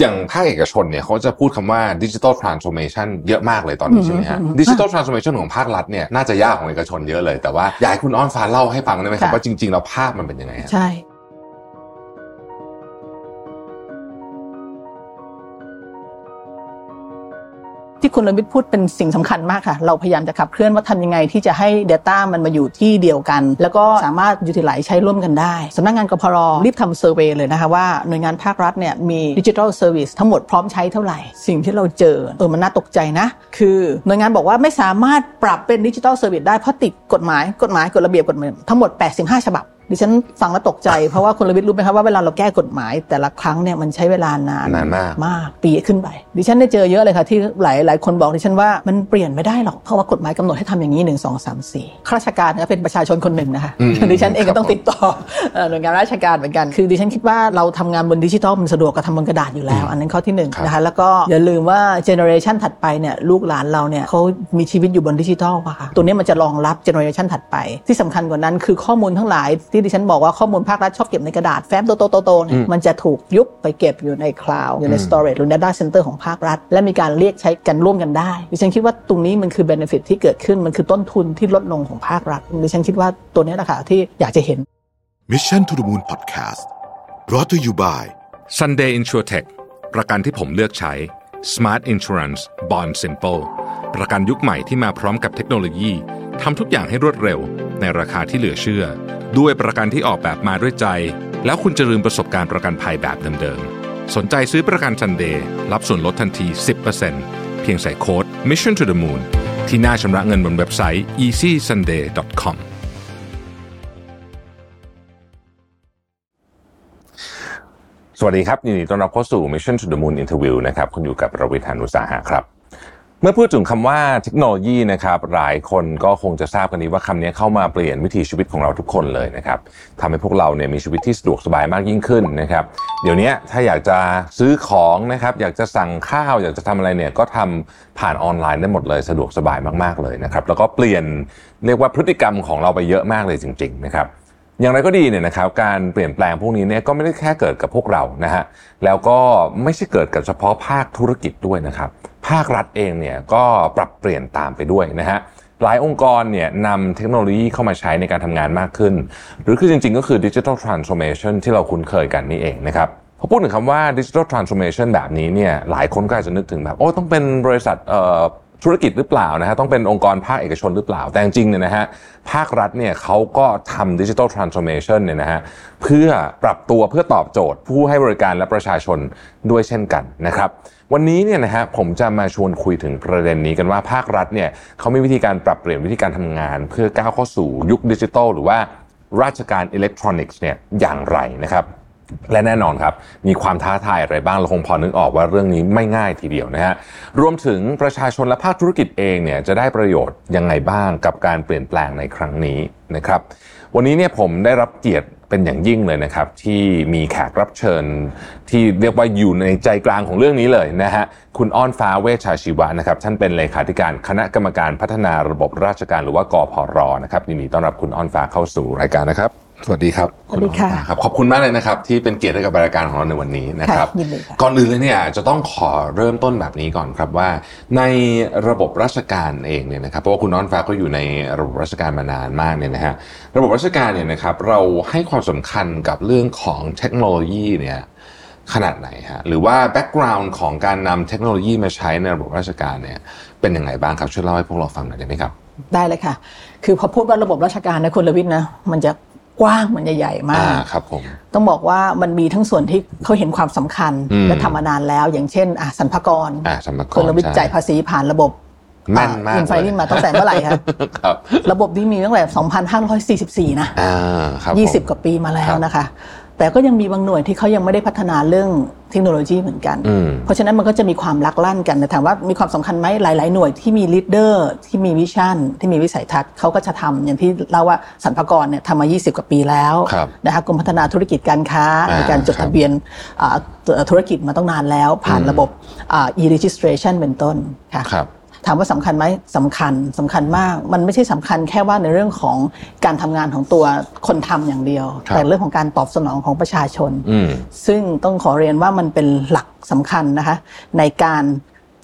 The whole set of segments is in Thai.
อย่างภาคเอกชนเนี่ยเขาจะพูดคำว่าดิจิทัลทรานส์โอมชันเยอะมากเลยตอนนี้ใช่ไหมฮะดิจิทัลทรานส์โอมชันของภาครัฐเนี่ยน่าจะยากของเอกชนเยอะเลยแต่ว่าอยากให้คุณอ้อนฟ้าเล่าให้ฟังได้ไหมครับว่าจริงๆแล้วภาพมันเป็นยังไงใช่ คุณลวิทย์พูดเป็นสิ่งสำคัญมากค่ะ เราพยายามจะขับเคลื่อนว่าทำยังไงที่จะให้ Data มันมาอยู่ที่เดียวกัน แล้วก็สามารถยูทิลไลใช้ร่วมกันได้สำนักงานกพรรีบทำ survey เลยนะคะว่าหน่วยงานภาครัฐเนี่ยมี digital service ทั้งหมดพร้อมใช้เท่าไหร่ สิ่งที่เราเจอเออมันน่าตกใจนะ คือหน่วยงานบอกว่าไม่สามารถปรับเป็น digital service ได้เพราะติดกฎหมายกฎหมายกฎระเบียบกฎหมายทั้งหมด 85 ฉบับ ดิฉันฟังแล้วตกใจเพราะว่าคุณลวิทย์รู้ไหมครับว่าเวลาเราแก้กฎหมาย แต่ละครั้งเนี่ยมันใช้เวลานานนานมากมากปีขึ้นไป ดิฉันได้เจอเยอะเลยค่ะที่หลายหลายคนบอกดิฉันว่ามันเปลี่ยนไม่ได้หรอกเพราะว่ากฎหมายกำหนดให้ทำอย่างนี้หนึ่งสองสามสี่ข้าราชการก็เป็นประชาชนคนหนึ่งนะคะดิฉันเองก็ต้องติดต่อหน่วยงานราชการเหมือนกัน คือดิฉันคิดว่าเราทำงานบนดิจิทัลมันสะดวกกว่าทำบนกระดาษอยู่แล้ว อันนั้นข้อที่หนึ่งนะคะแล้วก็อย่าลืมว่า generation ถัดไปเนี่ยลูกหลานเราเนี่ยเขามีชีวิตอยู่บนดิจิทัลค่ะตัวนี้มันจะรองรับ generation ถัดไป ที่สำคัญกว่านั้นคือข้อมูลทั้งหลายที่ดิฉันบอกว่าข้อมูลภาครัฐชอบเก็บในกระดาษแฟ้มโตๆๆเนี่ยมันจะถูกยุบไปเก็บอยู่ใน cloud อยู่ใน storage หรือ data center ของภาครัฐ และมีการเรียกใช้กันร่วมกันได้ ดิฉันคิดว่าตรงนี้มันคือ benefit ที่เกิดขึ้นมันคือต้นทุนที่ลดลงของภาครัฐดิฉันคิดว่าตัวนี้แหละค่ะที่อยากจะเห็น Mission to the Moon Podcast brought to you by Sunday InsurTech ประกันที่ผมเลือกใช้ Smart Insurance Bond Simple ประกันยุคใหม่ที่มาพร้อมกับเทคโนโลยีทำทุกอย่างให้รวดเร็ว ในราคาที่เหลือเชื่อ ด้วยประกันที่ออกแบบมาด้วยใจ แล้วคุณจะลืมประสบการณ์ประกันภัยแบบเดิมๆ สนใจซื้อประกันซันเดย์รับส่วนลดทันที 10%เพียงใส่โค้ด mission to the moon ที่หน้าชำระเงินบนเว็บไซต์ easysunday.com สวัสดีครับยินดีต้อนรับเข้าสู่ Mission to the Moon Interview นะครับ คุณอยู่กับรวิทานุสาหะครับ เมื่อพูดถึงคำว่าเทคโนโลยีนะครับหลายคนก็คงจะทราบกันดีว่าคำนี้เข้ามาเปลี่ยนวิถีชีวิตของเราทุกคนเลยนะครับทำให้พวกเราเนี่ยมีชีวิตที่สะดวกสบายมากยิ่งขึ้นนะครับเดี๋ยวนี้ถ้าอยากจะซื้อของนะครับอยากจะสั่งข้าว อยากจะทำอะไรเนี่ยก็ทำผ่านออนไลน์ได้หมดเลยสะดวกสบายมากๆเลยนะครับแล้วก็เปลี่ยนเรียกว่าพฤติกรรมของเราไปเยอะมากเลยจริง ๆ นะครับอย่างไรก็ดีเนี่ยนะครับการเปลี่ยนแปลงพวกนี้เนี่ยก็ไม่ได้แค่เกิดกับพวกเรานะฮะแล้วก็ไม่ใช่เกิดกับเฉพาะภาคธุรกิจด้วยนะครับ ภาครัฐเองเนี่ยก็ปรับเปลี่ยนตามไปด้วยนะฮะหลายองค์กรเนี่ยนำเทคโนโลยีเข้ามาใช้ในการทำงานมากขึ้น หรือคือจริง ๆ ก็คือดิจิทัลทรานส์โอมชันที่เราคุ้นเคยกันนี่เองนะครับพอพูดถึงคำว่าดิจิทัลทรานส์โอมชันแบบนี้เนี่ยหลายคนก็อาจจะนึกถึงแบบ โอ้ต้องเป็นบริษัทเอ่อ ธุรกิจหรือเปล่านะฮะต้องเป็นองค์กรภาคเอกชนหรือเปล่า แต่จริงเนี่ยนะฮะภาครัฐเนี่ยเขาก็ทำดิจิทัลทรานส์โอมชันเนี่ยนะฮะเพื่อปรับตัวเพื่อตอบโจทย์ ผู้ให้บริการและประชาชนด้วยเช่นกันนะครับวันนี้เนี่ยนะฮะผมจะมาชวนคุยถึงประเด็นนี้กันว่าภาครัฐเนี่ยเขามีวิธีการปรับเปลี่ยนวิธีการทำงาน เพื่อก้าวเข้าสู่ยุคดิจิทัลหรือว่าราชการอิเล็กทรอนิกส์เนี่ยอย่างไรนะครับ และแน่นอนครับ มีความท้าทายอะไรบ้างเราคงพอนึกออกว่าเรื่องนี้ไม่ง่ายทีเดียวนะฮะรวมถึงประชาชนและภาคธุรกิจเองเนี่ยจะได้ประโยชน์ยังไงบ้างกับการเปลี่ยนแปลงในครั้งนี้นะครับ วันนี้เนี่ยผมได้รับเกียรติเป็นอย่างยิ่งเลยนะครับ ที่มีแขกรับเชิญ ที่เรียกว่าอยู่ในใจกลางของเรื่องนี้เลยนะฮะคุณอ้อนฟ้าเวชชาชีวะนะครับท่านเป็นเลขาธิการคณะกรรมการพัฒนาระบบราชการหรือว่ากพรนะครับยินดีต้อนรับคุณอ้อนฟ้าเข้าสู่รายการนะครับ สวัสดีครับสวัสดีค่ะครับขอบคุณมากเลยนะครับ ที่เป็นเกียรติให้กับรายการของเราในวันนี้นะครับก่อนอื่นเลยเนี่ยจะต้องขอเริ่มต้นแบบนี้ก่อนครับว่า ในระบบราชการเองเนี่ยนะครับเพราะว่าคุณน้อนฟ้าก็อยู่ในระบบราชการมานานมากเนี่ยนะฮะระบบราชการเนี่ยนะครับเราให้ความสำคัญกับเรื่องของเทคโนโลยีเนี่ยขนาดไหนฮะหรือว่า background ของการนำเทคโนโลยีมาใช้ในระบบราชการเนี่ยเป็นยังไงบ้างครับช่วยเล่าให้พวกเราฟังหน่อยได้ไหมครับ ได้เลยค่ะ คือพอพูดว่าระบบราชการนะคุณรวิทย์นะมันจะ กว้างมันใหญ่ๆมากครับผมต้องบอกว่ามันมีทั้งส่วนที่เขาเห็นความสำคัญและทำมานานแล้ว อย่างเช่นอะสรรพากรคุณรวิทย์จ่ายภาษีผ่านระบบแม่นมาก e-filing นี่มาตั้งแต่เมื่อไหร่ครับระบบนี้มีตั้งแต่ 2544 นะ 20 กว่าปีมาแล้วนะคะ แต่ก็ยังมีบางหน่วยที่เขายังไม่ได้พัฒนาเรื่องเทคโนโลยีเหมือนกัน เพราะฉะนั้นมันก็จะมีความลักลั่นกันแต่ถามว่ามีความสำคัญไหมหลาย ๆ หน่วยที่มี leader ที่มี vision ที่มีวิสัยทัศน์เขาก็จะทำอย่างที่เล่าว่าสรรพากรเนี่ยทำมา 20 กว่าปีแล้วนะคะกรมพัฒนาธุรกิจการค้าในการจดทะเบียนธุรกิจมาต้องนานแล้ว ผ่านระบบ e-registration เป็นต้นค่ะ ถามว่าสำคัญไหมสำคัญสำคัญมาก มันไม่ใช่สำคัญแค่ว่าในเรื่องของการทำงานของตัวคนทำอย่างเดียวครับแต่เรื่องของการตอบสนองของประชาชนอืมซึ่งต้องขอเรียนว่ามันเป็นหลักสำคัญนะคะ ในการ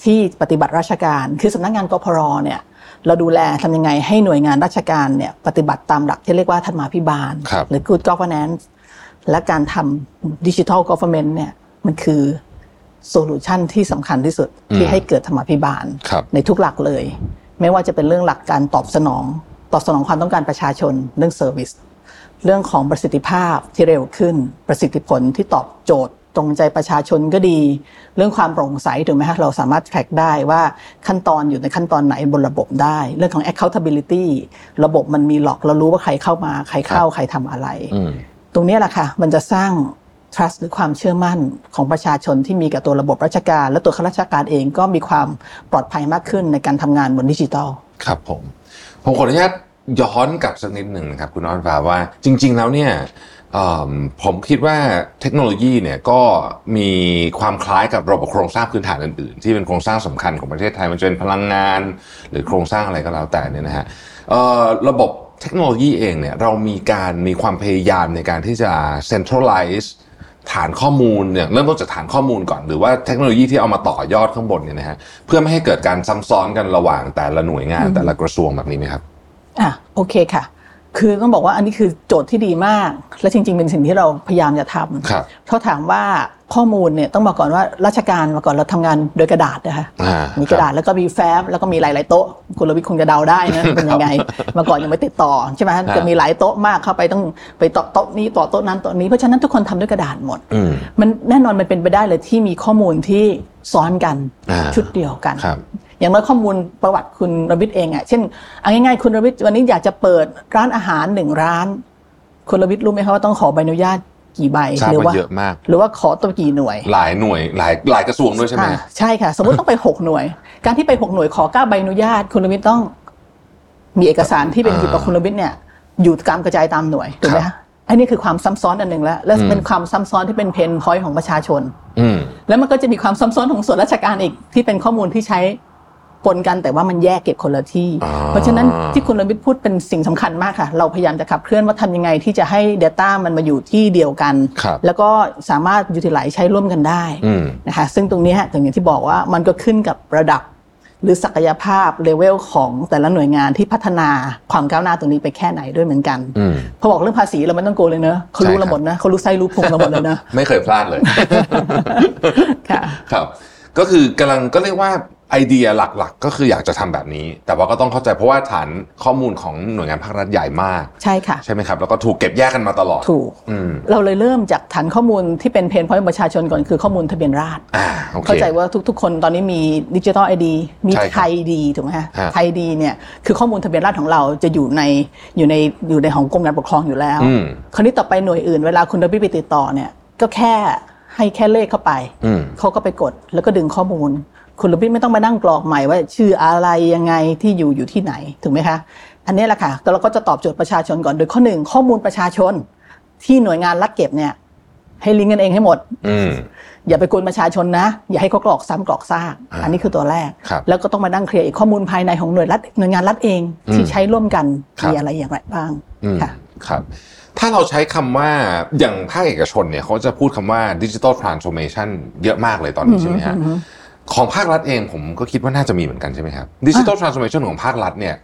ที่ปฏิบัติราชการ คือสำนักงานกพรเนี่ยเราดูแลทำยังไงให้หน่วยงานราชการเนี่ยปฏิบัติตามหลักที่เรียกว่าธรรมาภิบาลครับหรือ good governance และการทำดิจิทัล government เนี่ยมันคือ solution ที่สำคัญที่สุดที่ให้เกิดธรรมาภิบาลครับในทุกหลักเลย ไม่ว่าจะเป็นเรื่องหลักการตอบสนอง ตอบสนองความต้องการประชาชนเรื่อง service เรื่องของประสิทธิภาพที่เร็วขึ้น ประสิทธิผลที่ตอบโจทย์ตรงใจประชาชนก็ดี เรื่องความโปร่งใสถูกไหมคะเราสามารถ track ได้ว่าขั้นตอนอยู่ในขั้นตอนไหนบนระบบได้ เรื่องของ accountability ระบบมันมี log เรารู้ว่าใครเข้ามา ใครเข้าใครทำอะไรอืมตรงเนี้ยแหละค่ะมันจะสร้าง trust หรือความเชื่อมั่นของประชาชนที่มีกับตัวระบบราชการ และตัวข้าราชการเองก็มีความปลอดภัยมากขึ้นในการทำงานบนดิจิทัล ครับผม ผมขออนุญาตย้อนกลับสักนิดหนึ่งนะครับคุณอ้อนฟ้าว่าจริง ๆ แล้วเนี่ยผมคิดว่าเทคโนโลยีเนี่ยก็มีความคล้ายกับระบบโครงสร้างพื้นฐานอื่นๆ ที่เป็นโครงสร้างสำคัญของประเทศไทยมันจะเป็นพลังงาน หรือโครงสร้างอะไรก็แล้วแต่เนี่ยนะฮะระบบเทคโนโลยีเองเนี่ยเรามีการมีความพยายามในการที่จะ centralize ฐานข้อมูลเนี่ยเริ่มต้นจากฐานข้อมูลก่อนหรือว่าเทคโนโลยีที่เอามาต่อยอดข้างบนเนี่ยนะฮะเพื่อไม่ให้เกิดการซ้ำซ้อนกันระหว่างแต่ละหน่วยงานแต่ละกระทรวงแบบนี้ไหมครับอะโอเคค่ะ คือต้องบอกว่าอันนี้คือโจทย์ที่ดีมาก และจริง ๆ เป็นสิ่งที่เราพยายามจะทำครับเพราะถามว่าข้อมูลเนี่ยต้องบอกก่อนว่าราชการมาก่อนเราทำงานโดยกระดาษนะคะอ่ามีกระดาษแล้วก็มีแฟ้มแล้วก็มีหลาย ๆ โต๊ะคุณรวิทย์คงจะเดาได้นะเป็นยังไงเมื่อก่อนยังไม่ติดต่อใช่ไหมจะมีหลายโต๊ะมากเข้าไปต้องไปต่อโต๊ะนี้ต่อโต๊ะนั้นโต๊ะนี้เพราะฉะนั้นทุกคนทำด้วยกระดาษหมดอืมมันแน่นอนมันเป็นไปได้เลยที่มีข้อมูลที่ซ้อนกันอ่าชุดเดียวกันครับ อย่างน้อยข้อมูลประวัติคุณรวิทย์เองอะเช่นเอาง่ายๆคุณรวิทย์วันนี้อยากจะเปิดร้านอาหารหนึ่งร้าน คุณรวิทย์รู้ไหมคะว่าต้องขอใบอนุญาตกี่ใบทราบหรืว่าเยอะมาก หรือว่าขอตัวกี่หน่วย หลายหน่วยหลายหลายกระทรวงด้วยใช่ไหมอ่าใช่ค่ะ สมมติต้องไปหกหน่วย การที่ไปหกหน่วยขอเก้าใบอนุญาต คุณรวิทย์ต้องมีเอกสารที่เป็นอ่าอยู่กับคุณรวิทย์เนี่ยอยู่ตามกระจายตามหน่วยถูกไหมครัคะบอันนี้คือความซ้ำซ้อนอันหนึ่งแล้ว และอืมเป็นความซ้ำซ้อนที่เป็นเพนพอยต์ของประชาชนอืมแล้วมันก็จะมีความซ้ำซ้อนของส่วนราชการอีกที่เป็นข้อมูลที่ใช้ ปนกันแต่ว่ามันแยกเก็บคนละที่อ่าเพราะฉะนั้นที่คุณรวิทย์พูดเป็นสิ่งสำคัญมากค่ะ เราพยายามจะขับเคลื่อนว่าทำยังไงที่จะให้ Data มันมาอยู่ที่เดียวกันครับแล้วก็สามารถยูทิลไลใช้ร่วมกันได้อืมนะคะซึ่งตรงเนี้ยอย่างที่บอกว่ามันก็ขึ้นกับระดับ หรือศักยภาพเลเวลของแต่ละหน่วยงานที่พัฒนาความก้าวหน้าตรงนี้ไปแค่ไหนด้วยเหมือนกันอืมพอบอกเรื่องภาษีเราไม่ต้องโกลัวเลยเนอะเขารู้ใช่ครับเราหมดนะเขารู้ไส้รู้พุงเราหมดเลยนะไม่เคยพลาดเลยค่ะครับก็คือกำลังก็เรียกว่า ไอเดียหลักๆ ก็คืออยากจะทำแบบนี้ แต่ว่าก็ต้องเข้าใจเพราะว่าฐานข้อมูลของหน่วยงานภาครัฐใหญ่มาก ใช่ค่ะ ใช่ไหมครับ แล้วก็ถูกเก็บแยกกันมาตลอด ถูกอืมเราเลยเริ่มจากฐานข้อมูลที่เป็นเพนพอยต์ประชาชนก่อนคือข้อมูลทะเบียนราษฎรอ่าโอเคเข้าใจว่าทุกๆ คนตอนนี้มีดิจิทัลไอดีมีใช่ครับไทยดีถูกไหมฮะฮะไทยดีเนี่ยคือข้อมูลทะเบียนราษฎรของเราจะอยู่ในอยู่ในอยู่ในของกรมการปกครองอยู่แล้วอืมคราวนี้ต่อไปหน่วยอื่นเวลาคุณดบิไปติดต่อเนี่ยก็แค่ให้แค่เลขเข้าไปอืมเขาก็ไปกดแล้วก็ดึงข้อมูล คุณลบิไม่ต้องมานั่งกรอกใหม่ว่า ชื่ออะไรยังไงที่อยู่อยู่ที่ไหนถูกไหมคะ อันนี้แหละค่ะก็เราก็จะตอบโจทย์ประชาชนก่อนโดยข้อหนึ่งข้อมูลประชาชน ที่หน่วยงานรัฐเก็บเนี่ย ให้ลิงก์กันเองให้หมดอืมอย่าไปกวนประชาชนนะ อย่าให้เขากรอกซ้ำกรอกซากอ่าอันนี้คือตัวแรกครับแล้วก็ต้องมานั่งเคลียร์อีกข้อมูลภายในของหน่วยรัฐหน่วยงานรัฐเองอืมที่ใช้ร่วมกันครับมีอะไรอย่างไรบ้างอืมค่ะครับถ้าเราใช้คำว่าอย่างภาคเอกชนเนี่ยเขาจะพูดคำว่าดิจิ t a ลทรานส์ o r m a t i o n เยอะมากเลยตอนนี้ใช่ไหมฮะ ของภาครัฐเองผมก็คิดว่าน่าจะมีเหมือนกันใช่ไหมครับดิจิ t a ลทรานส์ o r m a t i o n ของภาครัฐเนี่ย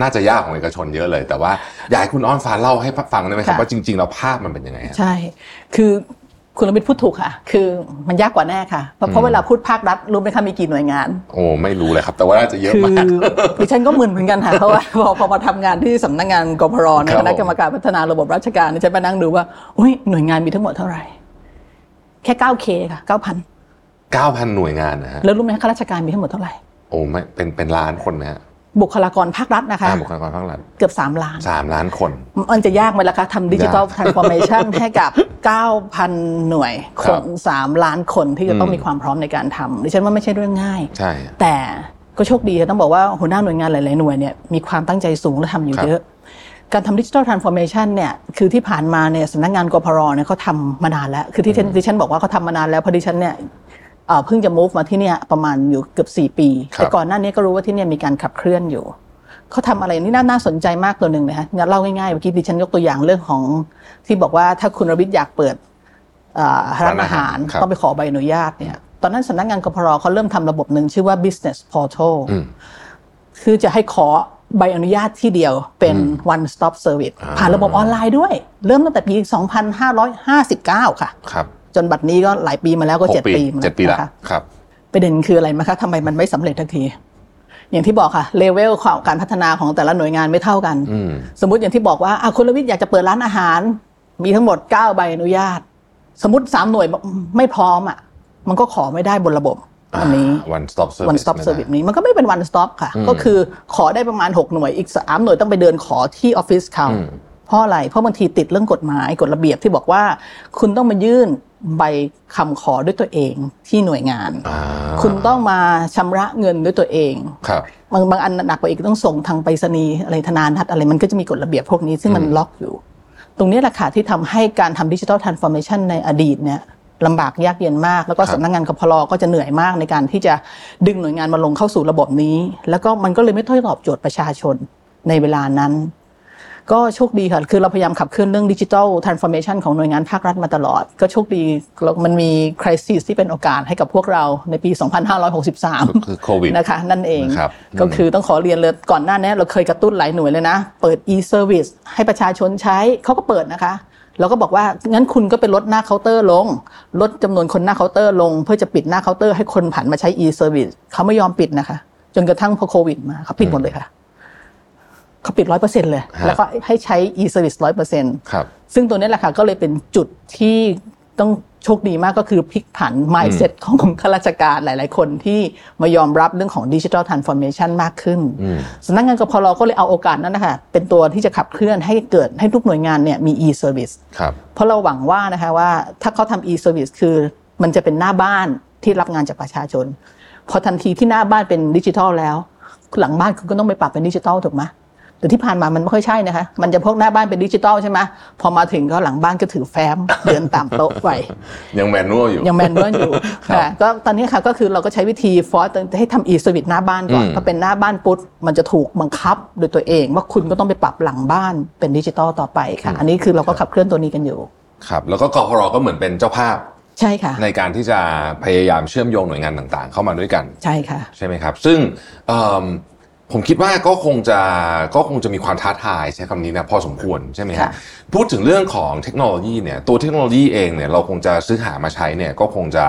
น่าจะยากของเอกชนเยอะเลย แต่ว่าอยากให้คุณอ้อนฟ้าเล่าให้ฟังได้ไหมครับค่ะว่าจริงๆแล้วภาพมันเป็นยังไงฮะใช่ คือคุณลมิตพูดถูกค่ะ คือมันยากกว่าแน่ค่ะเพราะเพราะเวลาพูดภาครัฐรู้ไหมคะมีกี่หน่วยงาน โอ้ไม่รู้เลยครับ แต่ว่าน่าจะเยอะคือมากดิฉันก็มึนเหมือนกันค่ะ เพราะว่าพอพอมาทำงานที่สำนักงานกพรในครับคณะกรรมการพัฒนาระบบราชการดิฉันไปนั่งดูว่าอุ้ยหน่วยงานมีทั้งหมดเท่าไหร่ แค่ 9K ค่ะ9,000 9,000 หน่วยงานนะฮะ แล้วรู้ไหมคะข้าราชการมีทั้งหมดเท่าไหร่ โอ้ไม่เป็นเป็นล้านคนนะฮะ บุคลากรภาครัฐนะคะอ่าบุคลากรภาครัฐ เกือบ 3 ล้านสามล้านคน มันจะยากไหมล่ะคะทำดิจิทัลยาก transformation ให้กับ 9,000 หน่วยคครับน3ล้านคนที่จะต้องอืมมีความพร้อมในการทำดิฉันว่าไม่ใช่เรื่องง่าย ใช่ แต่ก็โชคดีค่ะต้องบอกว่าหัวหน้าหน่วยงานหลาย ๆ หน่วยเนี่ยมีความตั้งใจสูงและทำอยู่ครับเยอะการทำ digital transformation เนี่ยคือที่ผ่านมาเนี่ยสำนักงานกพรเนี่ยเขาทำมานานแล้ว คือที่ฉันดิฉันบอกว่าเขาทำมานานแล้วเพราะดิฉันเนี่ย เอ่อเพิ่งจะ move มาที่เนี่ยประมาณอยู่เกือบ 4 ปีครับแต่ก่อนหน้านี้ก็รู้ว่าที่เนี่ยมีการขับเคลื่อนอยู่ เขาทำอะไรนี่น่าน่าสนใจมากตัวหนึ่งนะฮะเล่าง่ายๆเมื่อกี้ดิฉันยกตัวอย่างเรื่องของที่บอกว่าถ้าคุณรวิทย์อยากเปิดเอ่อร้านอาหารครับต้องไปขอใบอนุญาตเนี่ยตอนนั้นสำนักงานกพรเขาเริ่มทำระบบหนึ่งชื่อว่า business portal อืมคือจะให้ขอใบอนุญาตที่เดียวเป็น one stop service อ่าผ่านระบบออนไลน์ด้วย เริ่มตั้งแต่ปี 2559 ค่ะครับ จนบัดนี้ก็หลายปีมาแล้วก็หเจ็ดปีมาเจ็ดปีละนะคะครับประเด็นคืออะไรไหมคะทำไมมันไม่สำเร็จทันที อย่างที่บอกค่ะเลเวลของการพัฒนาของแต่ละหน่วยงานไม่เท่ากันอืมสมมติอย่างที่บอกว่าอะคุณลวิทย์อยากจะเปิดร้านอาหาร มีทั้งหมด9ใบอนุญาต สมมติ3หน่วยไม่พร้อมอะ มันก็ขอไม่ได้บนระบบอันนี้ one stop service one stop ไม่ได้ service นี้มันก็ไม่เป็น one stop ค่ะ ก็คือขอได้ประมาณ 6 หน่วยอีก 3 หน่วยต้องไปเดินขอที่ออฟฟิศเขาเพราะอะไร เพราะบางทีติดเรื่องกฎหมายกฎระเบียบที่บอกว่า คุณต้องมายื่น ใบคำขอด้วยตัวเองที่หน่วยงานอ่าคุณต้องมาชำระเงินด้วยตัวเองครับบางบางอันหนักกว่าอีกต้องส่งทางไปรษณีย์อะไรธนานัตอะไรมันก็จะมีกฎระเบียบพวกนี้ซึ่งมันล็อกอยู่ ตรงนี้แหละค่ะที่ทำให้การทำดิจิทัลทรานส์ฟอร์เมชันในอดีตเนี่ยลำบากยากเย็นมาก แล้วก็ครับสำนักงานกพลก็จะเหนื่อยมากในการที่จะดึงหน่วยงานมาลงเข้าสู่ระบบนี้ แล้วก็มันก็เลยไม่ค่อยตอบโจทย์ประชาชนในเวลานั้น ก็โชคดีค่ะ คือเราพยายามขับเคลื่อนเรื่อง digital transformation ของหน่วยงานภาครัฐมาตลอด ก็โชคดีแล้วมันมี crisis ที่เป็นโอกาสให้กับพวกเราในปี 2563 คือโควิดนะคะนั่นเองนะครับก็คือต้องขอเรียนเลยก่อนหน้านี้เราเคยกระตุ้นหลายหน่วยเลยนะ เปิด e-service ให้ประชาชนใช้เขาก็เปิดนะคะเราก็บอกว่างั้นคุณก็ไปลดหน้าเคาน์เตอร์ลง ลดจำนวนคนหน้าเคาน์เตอร์ลง เพื่อจะปิดหน้าเคาน์เตอร์ให้คนผันมาใช้ e-service เขาไม่ยอมปิดนะคะ จนกระทั่งพอโควิดมาเขาปิดหมดเลยค่ะ เขาปิดร้อยเปอร์เซ็นต์เลยฮะแล้วก็ให้ใช้ e-service ร้อยเปอร์เซ็นต์ครับซึ่งตัวนี้แหละค่ะก็เลยเป็นจุดที่ต้องโชคดีมากก็คือพลิกผัน mindset ของข้าราชการหลาย ๆ คนที่มายอมรับเรื่องของ digital transformation มากขึ้นสำนักงานกพรก็เลยเอาโอกาสนั้นนะคะเป็นตัวที่จะขับเคลื่อนให้เกิดให้ทุกหน่วยงานเนี่ยมี e-service ครับเพราะเราหวังว่านะคะว่าถ้าเขาทำ e-service คือมันจะเป็นหน้าบ้านที่รับงานจากประชาชน พอทันทีที่หน้าบ้านเป็นดิจิทัลแล้ว หลังบ้านคุณก็ต้องไปปรับเป็นดิจิทัลถูกไหม แต่ที่ผ่านมามันไม่ค่อยใช่นะคะ มันจะพกหน้าบ้านเป็นดิจิทัลใช่ไหมพอมาถึงก็หลังบ้านก็ถือแฟ้มเดินตามโต๊ะไปยังแมนนวลอยู่ยังแมนนวลอยู่ครับค่ะก็ตอนนี้ค่ะก็คือเราก็ใช้วิธีฟอร์สให้ทำอีสวิตหน้าบ้านก่อนอืมพอเป็นหน้าบ้านปุ๊บมันจะถูกบังคับโดยตัวเอง ว่าคุณก็ต้องไปปรับหลังบ้านเป็นดิจิทัลต่อไปค่ะ อันนี้คือเราก็ขับเคลื่อนตัวนี้กันอยู่ครับแล้วก็กพรก็เหมือนเป็นเจ้าภาพใช่ค่ะในการที่จะพยายามเชื่อมโยงหน่วยงานต่างๆ เข้ามาด้วยกัน ใช่ค่ะ ใช่ไหมครับ ซึ่งเอิ่ม ผมคิดว่าก็คงจะก็คงจะมีความท้าทายใช้คำนี้นะพอสมควรใช่ไหมครับค่ะพูดถึงเรื่องของเทคโนโลยีเนี่ยตัวเทคโนโลยีเองเนี่ยเราคงจะซื้อหามาใช้เนี่ยก็คงจะ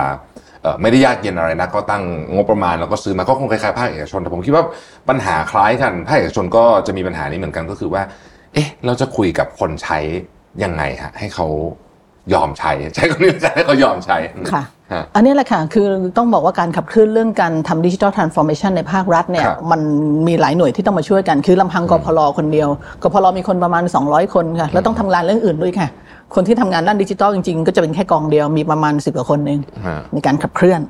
เอ่อไม่ได้ยากเย็นอะไรนะก็ตั้งงบประมาณแล้วก็ซื้อมาก็คงคล้ายๆภาคเอกชนแต่ผมคิดว่าปัญหาคล้ายกันภาคเอกชนก็จะมีปัญหานี้เหมือนกันก็คือว่า เอ๊ะเราจะคุยกับคนใช้ยังไงฮะให้เขายอมใช้ใช้คำนี้จะให้เขายอมใช้ค่ะฮะ อันนี้แหละค่ะ คือต้องบอกว่าการขับเคลื่อนเรื่องการทำ digital transformation ในภาครัฐเนี่ยครับมันมีหลายหน่วยที่ต้องมาช่วยกัน คือลำพังกพรคนเดียวกพรมีคนประมาณ 200 คนค่ะ แล้วต้องทำงานเรื่องอื่นด้วยค่ะ คนที่ทำงานด้านดิจิทัลจริงๆ ก็จะเป็นแค่กองเดียวมีประมาณ 10กว่าคนเองฮะในการขับเคลื่อน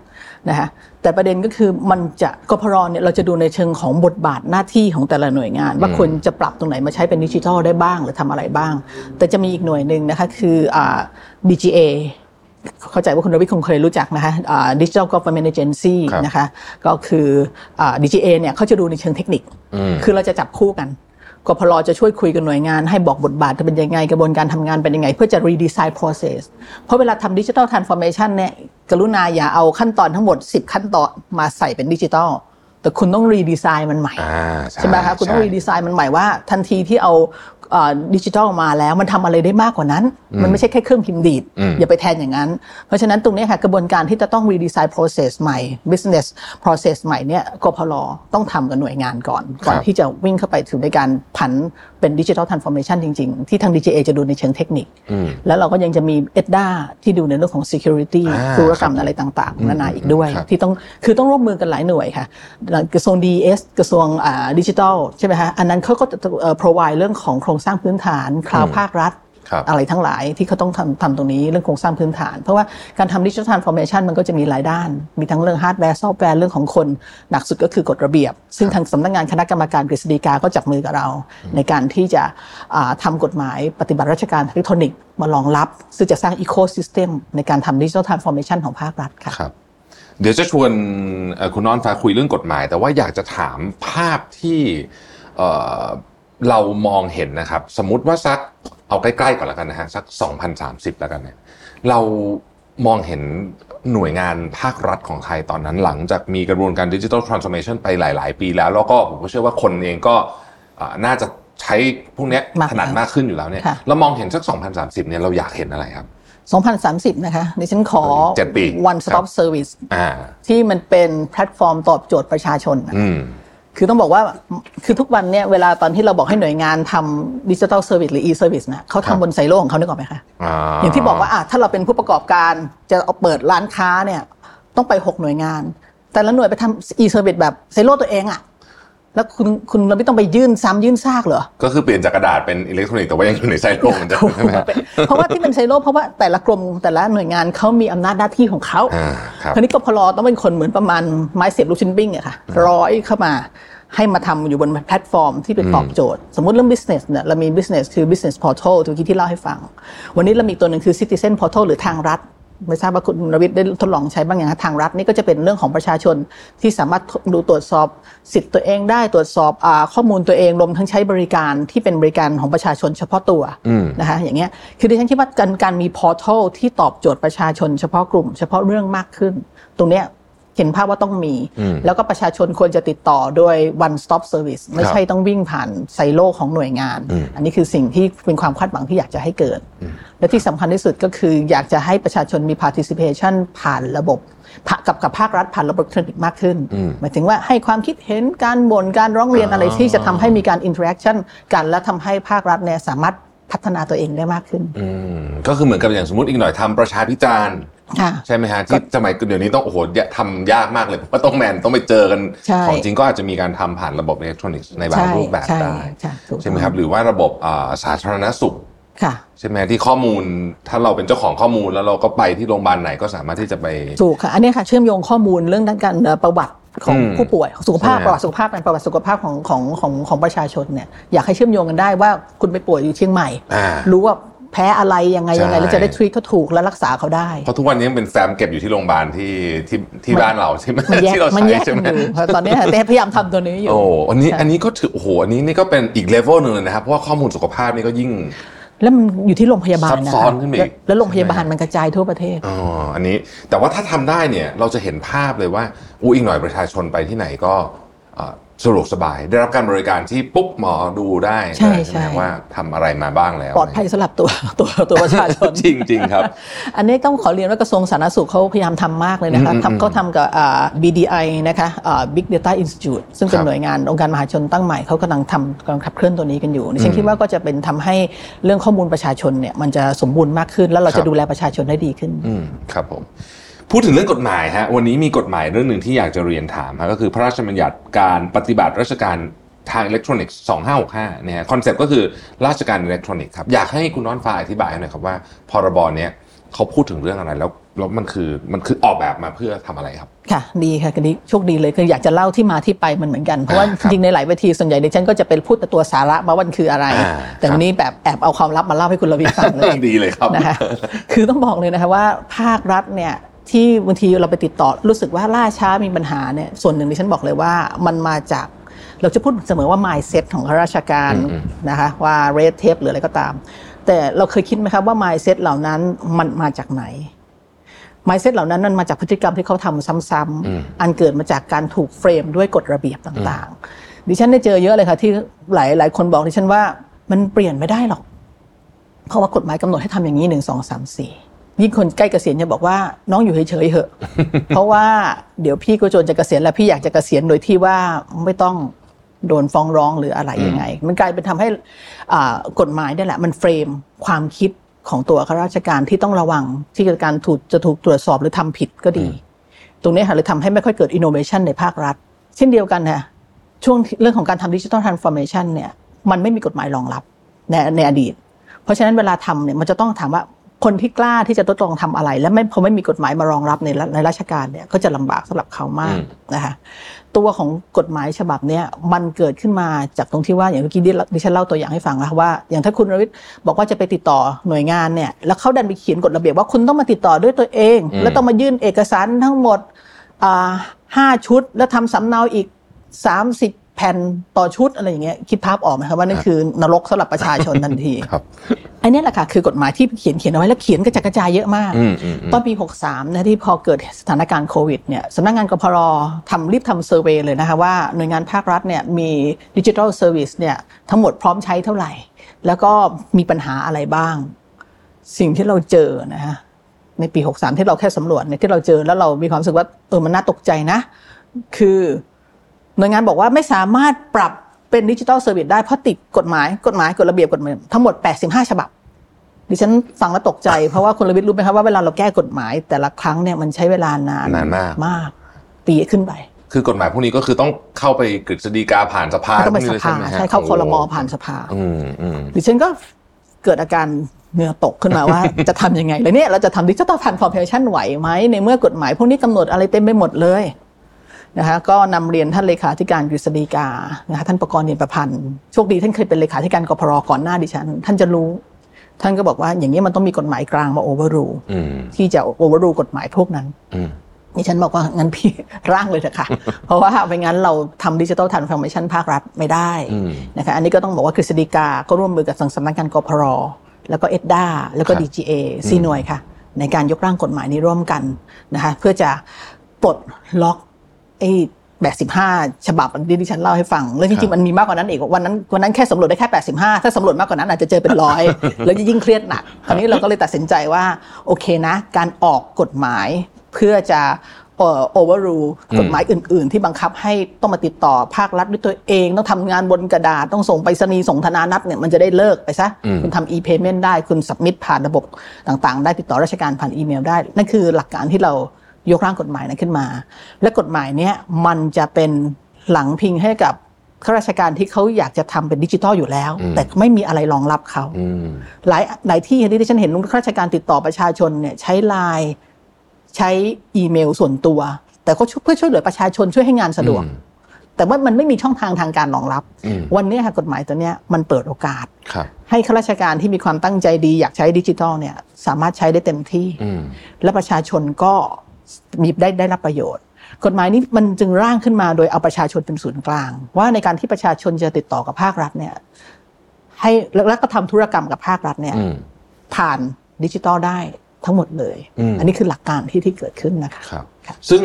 นะคะแต่ประเด็นก็คือมันจะกพรเนี่ยเราจะดูในเชิงของบทบาทหน้าที่ของแต่ละหน่วยงาน ว่าควรจะปรับตรงไหนมาใช้เป็นดิจิทัลได้บ้างหรือทำอะไรบ้าง แต่จะมีอีกหน่วยหนึ่งนะคะคืออ่า DGA เข้าใจว่าคุณรวิทย์คงเคยรู้จักนะคะอ่า Digital Government Agency ครับนะคะก็คืออ่า DGA เนี่ยเขาจะดูในเชิงเทคนิค คือเราจะจับคู่กันกพลจะช่วยคุยกับหน่วยงานให้บอกบทบาทจะเป็นยังไงกระบวนการทำงานเป็นยังไง เพื่อจะ redesign process เพราะเวลาทำดิจิทัล transformation เนี่ยกรุณาอย่าเอาขั้นตอนทั้งหมด 10 ขั้นตอนมาใส่เป็นดิจิทัลแต่คุณต้อง redesign มันใหม่อ่าใช่ไหมคะคุณต้องใช่รีดีไซน์มันหมายว่า ทันทีที่เอา ดิจิทัลมาแล้วมันทำอะไรได้มากกว่านั้น มันไม่ใช่แค่เครื่องพิมพ์ดีดอืมอย่าไปแทนอย่างนั้น เพราะฉะนั้นตรงนี้ค่ะกระบวนการที่จะต้อง redesign process ใหม่ business process ใหม่เนี่ยกพรต้องทำกับหน่วยงานก่อน ก่อนที่จะวิ่งเข้าไปถึงในการผันเป็น digital transformation จริง ๆ ที่ทาง DGA จะดูในเชิงเทคนิค แล้วเราก็ยังจะมี ETDA ที่ดูในเรื่องของ security อ่าธุรกรรมอะไรต่างๆนานาอีกด้วยครับที่ต้องคือต้องร่วมมือกันหลายหน่วยค่ะกระทรวง DS กระทรวงดิจิทัลใช่ไหมคะอันนั้นเขาก็จะเอ่อ provide เรื่องของโครงสร้างพื้นฐาน cloud ภาครัฐครับอะไรทั้งหลายที่เขาต้องทำทำตรงนี้เรื่องโครงสร้างพื้นฐาน เพราะว่าการทำ digital transformation มันก็จะมีหลายด้าน มีทั้งเรื่องฮาร์ดแวร์ซอฟต์แวร์เรื่องของคน หนักสุดก็คือกฎระเบียบ ซึ่งทางสำนักงานคณะกรรมการกฤษฎีกาก็จับมือกับเรา ในการที่จะอ่าทำกฎหมายปฏิบัติราชการอิเล็กทรอนิกส์มารองรับ ซึ่งจะสร้าง ecosystem ในการทำ digital transformation ของภาครัฐค่ะครับเดี๋ยวจะชวนเอ่อคุณน้อนฟ้าคุยเรื่องกฎหมาย แต่ว่าอยากจะถามภาพที่ เอ่อเรามองเห็นนะครับ สมมุติว่าสักเอาใกล้ๆก่อนแล้วกันนะฮะสัก 2030 แล้วกันเนี่ยเรามองเห็นหน่วยงานภาครัฐของไทยตอนนั้นหลังจากมีกระบวนการดิจิทัลทรานส์ o r m a t i o n ไปหลาย ๆ ปีแล้ว แล้วก็ผมก็เชื่อว่าคนเองก็อ่าน่าจะใช้พวกเนี้ยมากถนัดมากขึ้นอยู่แล้วเนี่ยค่ะเรามองเห็นสัก 2030 เนี่ยเราอยากเห็นอะไรครับ 2030 นะคะดิฉันขอเจ็ดปี one stop service อ่าที่มันเป็นแพลตฟอร์มตอบโจทย์ประชาชนอืม คือต้องบอกว่าคือทุกวันเนี่ยเวลาตอนที่เราบอกให้หน่วยงานทำ digital service หรือ e-service นะเขาครับทำบนไซโลของเขานึกออกไหมคะอ่าอย่างที่บอกว่าอะถ้าเราเป็นผู้ประกอบการจะเอาเปิดร้านค้าเนี่ยต้องไป 6 หน่วยงาน แต่ละหน่วยไปทำ e-service แบบไซโลตัวเองอะ แล้วคุณคุณเราไม่ต้องไปยื่นซ้ำยื่นซากเหรอ ก็คือเปลี่ยนจากกระดาษเป็นอิเล็กทรอนิกส์แต่ว่ายังอยู่ในไซโลเหมือนเดิมใช่ไหมฮะเพราะว่าที่เป็นไซโลเพราะว่าแต่ละกรมแต่ละหน่วยงานเขามีอำนาจหน้าที่ของเขาอ่าครับคราวนี้กพรต้องเป็นคนเหมือนประมาณไม้เสียบลูกชิ้นปิ้งอะค่ะร้อยเข้ามาให้มาทำอยู่บนแพลตฟอร์มที่เป็นตอบโจทย์ สมมุติเรื่อง business เนี่ยเรามี business คือ business portal ที่เมื่อกี้ที่เล่าให้ฟัง วันนี้เรามีตัวหนึ่งคือ citizen portal หรือทางรัฐ ไม่ทราบว่าคุณรวิทย์ได้ทดลองใช้บ้างอย่างคะทางรัฐนี่ก็จะเป็นเรื่องของประชาชนที่สามารถดูตรวจสอบสิทธิ์ตัวเองได้ตรวจสอบอ่าข้อมูลตัวเองรวมทั้งใช้บริการที่เป็นบริการของประชาชนเฉพาะตัวนะคะอย่างเงี้ยคือดิฉันคิดว่าการการมี portal ที่ตอบโจทย์ประชาชนเฉพาะกลุ่ม เฉพาะเรื่องมากขึ้น ตรงเนี้ย เห็นภาพว่าต้องมี แล้วก็ประชาชนควรจะติดต่อโดย one stop service ไม่ใช่ต้องวิ่งผ่านไซโลของหน่วยงาน อันนี้คือสิ่งที่เป็นความคาดหวังที่อยากจะให้เกิด และที่สำคัญที่สุดก็คืออยากจะให้ประชาชนมี participation ผ่านระบบผ่ากับกับภาครัฐผ่านระบบอินเทอร์เน็ตมากขึ้น หมายถึงว่าให้ความคิดเห็นการบ่นการร้องเรียนอะไรที่จะทำให้มีการ interaction กัน และทำให้ภาครัฐเนี่ยสามารถ พัฒนาตัวเองได้มากขึ้นอืมก็คือเหมือนกับอย่างสมมติอีกหน่อยทำประชาพิจารณ์ค่ะใช่ไหมฮะที่สมัยเดี๋ยวนี้ต้องโอ้โหทำยากมากเลยเพราะว่าต้องแมนต้องไปเจอกันใช่ของจริงก็อาจจะมีการทำผ่านระบบอิเล็กทรอนิกส์ในบางใช่รูปแบบใช่ได้ใช่ถูกต้องใช่ไหมครับหรือว่าระบบอ่าสาธารณสุขค่ะใช่ไหมที่ข้อมูลถ้าเราเป็นเจ้าของข้อมูลแล้วเราก็ไปที่โรงพยาบาลไหนก็สามารถที่จะไปถูกค่ะอันนี้ค่ะเชื่อมโยงข้อมูลเรื่องด้านการเอ่อประวัติ ของอืมผู้ป่วยสุขภาพใช่ประวัติสุขภาพเป็นประวัติสุขภาพของของของของประชาชนเนี่ยอยากให้เชื่อมโยงกันได้ว่าคุณไปป่วยอยู่เชียงใหม่อ่ารู้ว่าแพ้อะไรยังไงยังไงใช่แล้วจะได้ทรีตเขาถูกและรักษาเขาได้ เพราะทุกวันนี้ยังเป็นแฟ้มเก็บอยู่ที่โรงพยาบาลที่ที่ที่บ้านเราใช่ไหมมันแยกที่เรามันแยใช้กใช่กันไหมอยู่เพราะตอนนี้แต่พยายามทำตัวนี้อยู่โอ้อันนี้ใช่อันนี้ก็ถือโอ้โหอันนี้นี่ก็เป็นอีกเลเวลหนึ่งเลยนะครับเพราะว่าข้อมูลสุขภาพนี่ก็ยิ่ง แล้วมันอยู่ที่โรงพยาบาลนะซับซ้คะอนขึ้นไปอีกแล้วแล้วโรงพยาบาลมันกระจายทั่วประเทศ อ๋ออันนี้แต่ว่าถ้าทำได้เนี่ยเราจะเห็นภาพเลยว่าอู้อีกหน่อยประชาชนไปที่ไหนก็เอ่อ สะดวกสบาย ได้รับการบริการที่ปุ๊บหมอดูได้ใช่ไหมใช่ว่าทำอะไรมาบ้างแล้ว ปลอดภัยสำหรับตัวตัวตัวประชาชนจริงจริงๆครับ อันนี้ต้องขอเรียนว่ากระทรวงสาธารณสุขเขาพยายามทำมากเลยนะคะอืมอืมทำเขาทำกับอ่า BDI นะคะอ่า Big Data Institute ซึ่งเป็คนรับหน่วยงานองค์การมหาชนตั้งใหม่เขากำลังทำกำลังขับเคลื่อนตัวนี้กันอยู่ดิฉันคิดว่าก็จะเป็นทำให้เรื่องข้อมูลประชาชนเนี่ยมันจะสมบูรณ์มากขึ้น แล้วเราครัจะบดูแลประชาชนได้ดีขึ้นอืมครับผม พูดถึงเรื่องกฎหมายฮะวันนี้มีกฎหมายเรื่องหนึ่งที่อยากจะเรียนถามฮะก็คือพระราชบัญญัติการปฏิบัติราชการทางอิเล็กทรอนิกส์2565เนี่ย concept ก็คือราชการอิเล็กทรอนิกส์ครับอยากให้คุณอ้อนฟ้าอธิบายหน่อยครับว่าพรบเนี้ยเขาพูดถึงเรื่องอะไรแล้วแล้วมันคือมันคือออกแบบมาเพื่อทำอะไรครับ ค่ะ ดีค่ะกันนี้โชคดีเลยคืออยากจะเล่าที่มาที่ไปมันเหมือนกัน เพราะว่าอ่าครับจริงๆในหลายเวทีส่วนใหญ่ดิฉันก็จะเป็นพูดแต่ตัวสาระมาว่ามันคืออะไรอ่าแต่วันนี้แบบแอบเอาความลับมาเล่าให้คุณรวิทย์ฟังเลยดีเลยครับนะคะคือต้องบอกเลยนะคะว่าภาครัฐเนี่ย ที่บางทีเราไปติดต่อรู้สึกว่าล่าช้ามีปัญหาเนี่ยส่วนหนึ่งที่ฉันบอกเลยว่ามันมาจากเราจะพูดเสมอว่า mindset ของข้าราชการนะคะว่า red tape หรืออะไรก็ตาม แต่เราเคยคิดไหมครับว่า mindset เหล่านั้นมันมาจากไหน mindset เหล่านั้นมันมาจากพฤติกรรมที่เขาทำซ้ำๆอันเกิดมาจากการถูกเฟรมด้วยกฎระเบียบต่างๆ ดิฉันได้เจอเยอะเลยค่ะที่หลายหลายคนบอกดิฉันว่ามันเปลี่ยนไม่ได้หรอกเพราะว่ากฎหมายกำหนดให้ทำอย่างนี้หนึ่งสองสามสี่ ยิ่งคนใกล้เกษียณจะบอกว่าน้องอยู่เฉยๆเหอะ เพราะว่าเดี๋ยวพี่ก็จนจะเกษียณแล้วพี่อยากจะเกษียณโดยที่ว่าไม่ต้องโดนฟ้องร้องหรืออะไรยังไง มันกลายเป็นทำให้อ่ากฎหมายนี่แหละ มันเฟรมความคิดของตัวข้าราชการที่ต้องระวังที่การถูกจะถูกตรวจสอบหรือทำผิดก็ดี ตรงนี้ค่ะเลยทำให้ไม่ค่อยเกิดอินโนเวชันในภาครัฐ เช่นเดียวกันนะช่วงเรื่องของการทำ digital transformation เนี่ยมันไม่มีกฎหมายรองรับในในอดีต เพราะฉะนั้นเวลาทำเนี่ยมันจะต้องถามว่า คนที่กล้าที่จะทดลองทำอะไร และไม่พอไม่มีกฎหมายมารองรับในรัฐในราชการเนี่ยก็จะลำบากสำหรับเขามากนะคะตัวของกฎหมายฉบับเนี้ยมันเกิดขึ้นมาจากตรงที่ว่าอย่างเมื่อกี้ดิดิฉันเล่าตัวอย่างให้ฟังแล้วว่า อย่างถ้าคุณรวิทย์บอกว่าจะไปติดต่อหน่วยงานเนี่ยแล้วเขาดันไปเขียนกฎระเบียบว่าคุณต้องมาติดต่อด้วยตัวเอง แล้วต้องมายื่นเอกสารทั้งหมดอ่าห้าชุด แล้วทำสำเนาอีกสามสิบ แผ่นต่อชุดอะไรอย่างเงี้ยคิดภาพออกไหมครับว่านั่นคือนรกสำหรับประชาชนทันทีครับอันนี้แหละค่ะคือกฎหมายที่เขียนเขียนเอาไว้แล้วเขียนกระจัดกระจายเยอะมากอืมอืมอืมตอนปี 63นะที่พอเกิดสถานการณ์โควิดเนี่ยสำนักงานกพรทำรีบทำ survey เลยนะคะว่าหน่วยงานภาครัฐเนี่ยมี digital service เนี่ยทั้งหมดพร้อมใช้เท่าไหร่ แล้วก็มีปัญหาอะไรบ้าง สิ่งที่เราเจอนะฮะในปี 63 ที่เราแค่สำรวจเนี่ยที่เราเจอแล้วเรามีความรู้สึกว่าเออมันน่าตกใจนะ คือ หน่วยงานบอกว่าไม่สามารถปรับเป็นดิจิทัลเซอร์วิสได้เพราะติดกฎหมายกฎหมายกฎระเบียบกฎหมายทั้งหมด 85 ฉบับ ดิฉันฟังแล้วตกใจ เพราะว่าคุณรวิทย์รู้ไหมครับว่าเวลาเราแก้กฎหมาย แต่ละครั้งเนี่ยมันใช้เวลานานนานมากมากปีขึ้นไป คือกฎหมายพวกนี้ก็คือต้องเข้าไปกฤษฎีกาผ่านสภาต้องไปพวกสนี้ลยภาไหมฮะใช่เข้าคอรมอโโหผ่านสภาอืมอืมดิฉันก็เกิดอาการเหงื่อตกขึ้นมาว่าจะทำยังไงแล้วเนี่ยเราจะทำ digital transformation ไหวไหมในเมื่อกฎหมายพวกนี้กำหนดอะไรเต็มไปหมดเลย นะคะก็นำเรียนท่านเลขาธิการกฤษฎีกานะคะท่านประกรณ์เนียนประพันธ์โชคดีท่านเคยเป็นเลขาธิการกพรก่อนหน้าดิฉัน ท่านจะรู้ ท่านก็บอกว่าอย่างนี้มันต้องมีกฎหมายกลางมา overrule อืมที่จะ overrule กฎหมายพวกนั้นอืมดิฉันบอกว่างั้นพี่ร่างเลยเถอะค่ะ เพราะว่าไม่งั้นเราทำ digital transformation ภาครัฐไม่ได้อืมนะคะอันนี้ก็ต้องบอกว่ากฤษฎีกาก็ร่วมมือกับสำนักงานกพรแล้วก็ ETDA แล้วก็ครับ DGA สี่หน่วยค่ะ ในการยกร่างกฎหมายนี้ร่วมกันนะคะเพื่อจะปลดล็อก ไอ้แบบ15ฉบับที่ดิฉันเล่าให้ฟัง แล้วจริงๆมันมีมากกว่านั้นอีกวันนั้นวันนั้นแค่สำรวจได้แค่85ถ้าสำรวจมากกว่านั้นอาจจะเจอเป็นร้อยแล้วจะยิ่งเครียดหนักคราวนี้เราก็เลยตัดสินใจว่าโอเคนะ การออกกฎหมายเพื่อจะโอเวอร์รูกฎหมายอื่น ๆ ที่บังคับให้ต้องมาติดต่อภาครัฐด้วยตัวเอง ต้องทำงานบนกระดาษ ต้องส่งไปรษณีย์ส่งธนานัตเนี่ยมันจะได้เลิกไปซะอืมคุณทำ e-payment ได้ คุณสับมิดผ่านระบบต่าง ๆ ได้ติดต่อราชการผ่านอีเมลได้ นั่นคือหลักการที่เรา ยกร่างกฎหมายนั้นขึ้นมา และกฎหมายเนี้ยมันจะเป็นหลังพิงให้กับข้าราชการที่เขาอยากจะทำเป็นดิจิทัลอยู่แล้ว แต่ไม่มีอะไรรองรับเขาอืมหลายหลายที่ที่ดิฉันเห็นข้าราชการติดต่อประชาชนเนี่ยใช้ไลน์ใช้อีเมลส่วนตัว แต่ก็ช่วยเพื่อช่วยเหลือประชาชนช่วยให้งานสะดวกอืมแต่ว่ามันไม่มีช่องทางทางการรองรับอืมวันนี้ค่ะกฎหมายตัวเนี้ยมันเปิดโอกาสครับให้ข้าราชการที่มีความตั้งใจดีอยากใช้ดิจิทัลเนี่ยสามารถใช้ได้เต็มที่อืมและประชาชนก็ มีได้ได้รับประโยชน์ กฎหมายนี้มันจึงร่างขึ้นมาโดยเอาประชาชนเป็นศูนย์กลาง ว่าในการที่ประชาชนจะติดต่อกับภาครัฐเนี่ยให้แล้วแล้วก็ทำธุรกรรมกับภาครัฐเนี่ยอืมผ่านดิจิทัลได้ทั้งหมดเลยอืมอันนี้คือหลักการที่ที่เกิดขึ้นนะคะครับครับซึ่ง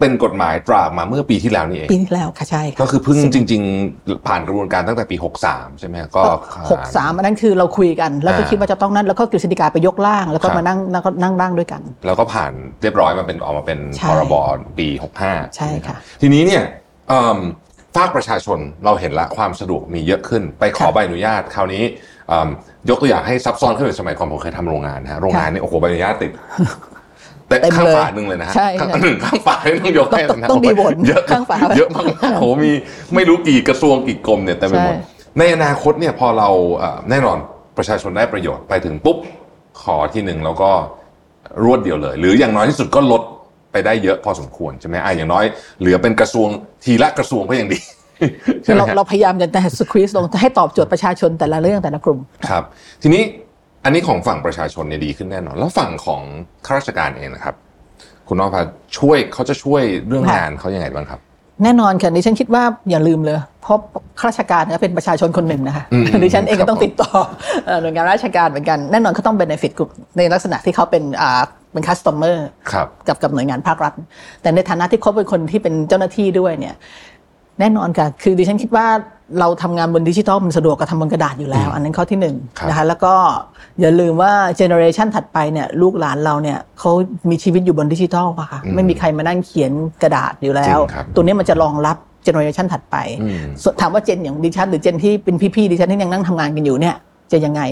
เป็นกฎหมายตรามาเมื่อปีที่แล้วนี่เองปีที่แล้วค่ะใช่ะก็คือเพิ่งจริง ๆ ผ่านกระบวนการตั้งแต่ปี 63 ใช่ไหมก็หกสามอันนั้นคือเราคุยกัน แล้วก็อ่าคิดว่าจะต้องนั้นแล้วก็กฤษฎีกาไปยกร่าง แล้วก็ครับมานั่งแล้วก็นั่งร่างด้วยกัน แล้วก็ผ่านเรียบร้อยมาเป็นออกมาเป็นใช่พรบปี 65 ใช่ค่ะ ทีนี้เนี่ยเอิ่มภาคประชาชนเราเห็นละความสะดวกมีเยอะขึ้น ไปขอค่ะใบอนุญาตคราวนี้เอิ่มยกตัวอย่างให้ซับซ้อนขึ้นไปสมัยก่อนผมเคยทำโรงงานนะฮะโรงงานนี่โอ้โหใบอนุญาตติด แต่เต็มข้างเลยฝาหนึ่งเลยนะฮะใช่ข้างใช่ข้างฝานี่ต้องยกให้ต้องนะต้องมีบทเยอะข้างฝาเยอะมากๆโอ้โหมีไม่รู้กี่กระทรวงกี่กรมเนี่ยเต็มไปหมดใช่ในอนาคตเนี่ยพอเราเอ่อแน่นอนประชาชนได้ประโยชน์ไปถึงปุ๊บขอทีหนึ่งแล้วก็รวดเดียวเลย หรืออย่างน้อยที่สุดก็ลดไปได้เยอะพอสมควรใช่ไหมอะอย่างน้อย เหลือเป็นกระทรวงทีละกระทรวงก็ยังดีใช่คือไหมเราฮะเราพยายามจะแต่สควีสลงให้ตอบโจทย์ประชาชนแต่ละเรื่องแต่ละกลุ่มครับ ทีนี้ อันนี้ของฝั่งประชาชนเนี่ยดีขึ้นแน่นอน แล้วฝั่งของข้าราชการเองนะครับ คุณน้องพาช่วยเขาจะช่วยเรื่องค่ะงานเขายังไงบ้างครับแน่นอนค่ะดิฉันคิดว่าอย่าลืมเลย เพราะข้าราชการเนี่ยเป็นประชาชนคนหนึ่งนะคะอืมดิฉันเองครัก็บต้องติดต่อเอ่อหน่วยงานราชการเหมือนกันแน่นอนเขาต้องเบนฟิตกลุ่มในลักษณะที่เขาเป็นอ่าเป็น customer ครับกับกับหน่วยงานภาครัฐ แต่ในฐานะที่เขาเป็นคนที่เป็นเจ้าหน้าที่ด้วยเนี่ย แน่นอนค่ะ คือดิฉันคิดว่าเราทำงานบนดิจิทัลมันสะดวกกว่าทำบนกระดาษอยู่แล้ว อันนั้นข้อที่หนึ่งครับนะคะแล้วก็อย่าลืมว่า generation ถัดไปเนี่ยลูกหลานเราเนี่ยเขามีชีวิตอยู่บนดิจิทัลป่ะคะไม่มีใครมานั่งเขียนกระดาษอยู่แล้วจริงครับตัวนี้มันจะรองรับ generation ถัดไปอืมส่วนถามว่า gen อย่างดิฉันหรือ gen ที่เป็นพี่ๆดิฉันที่ยังนั่งทำงานกันอยู่เนี่ยจะยังไง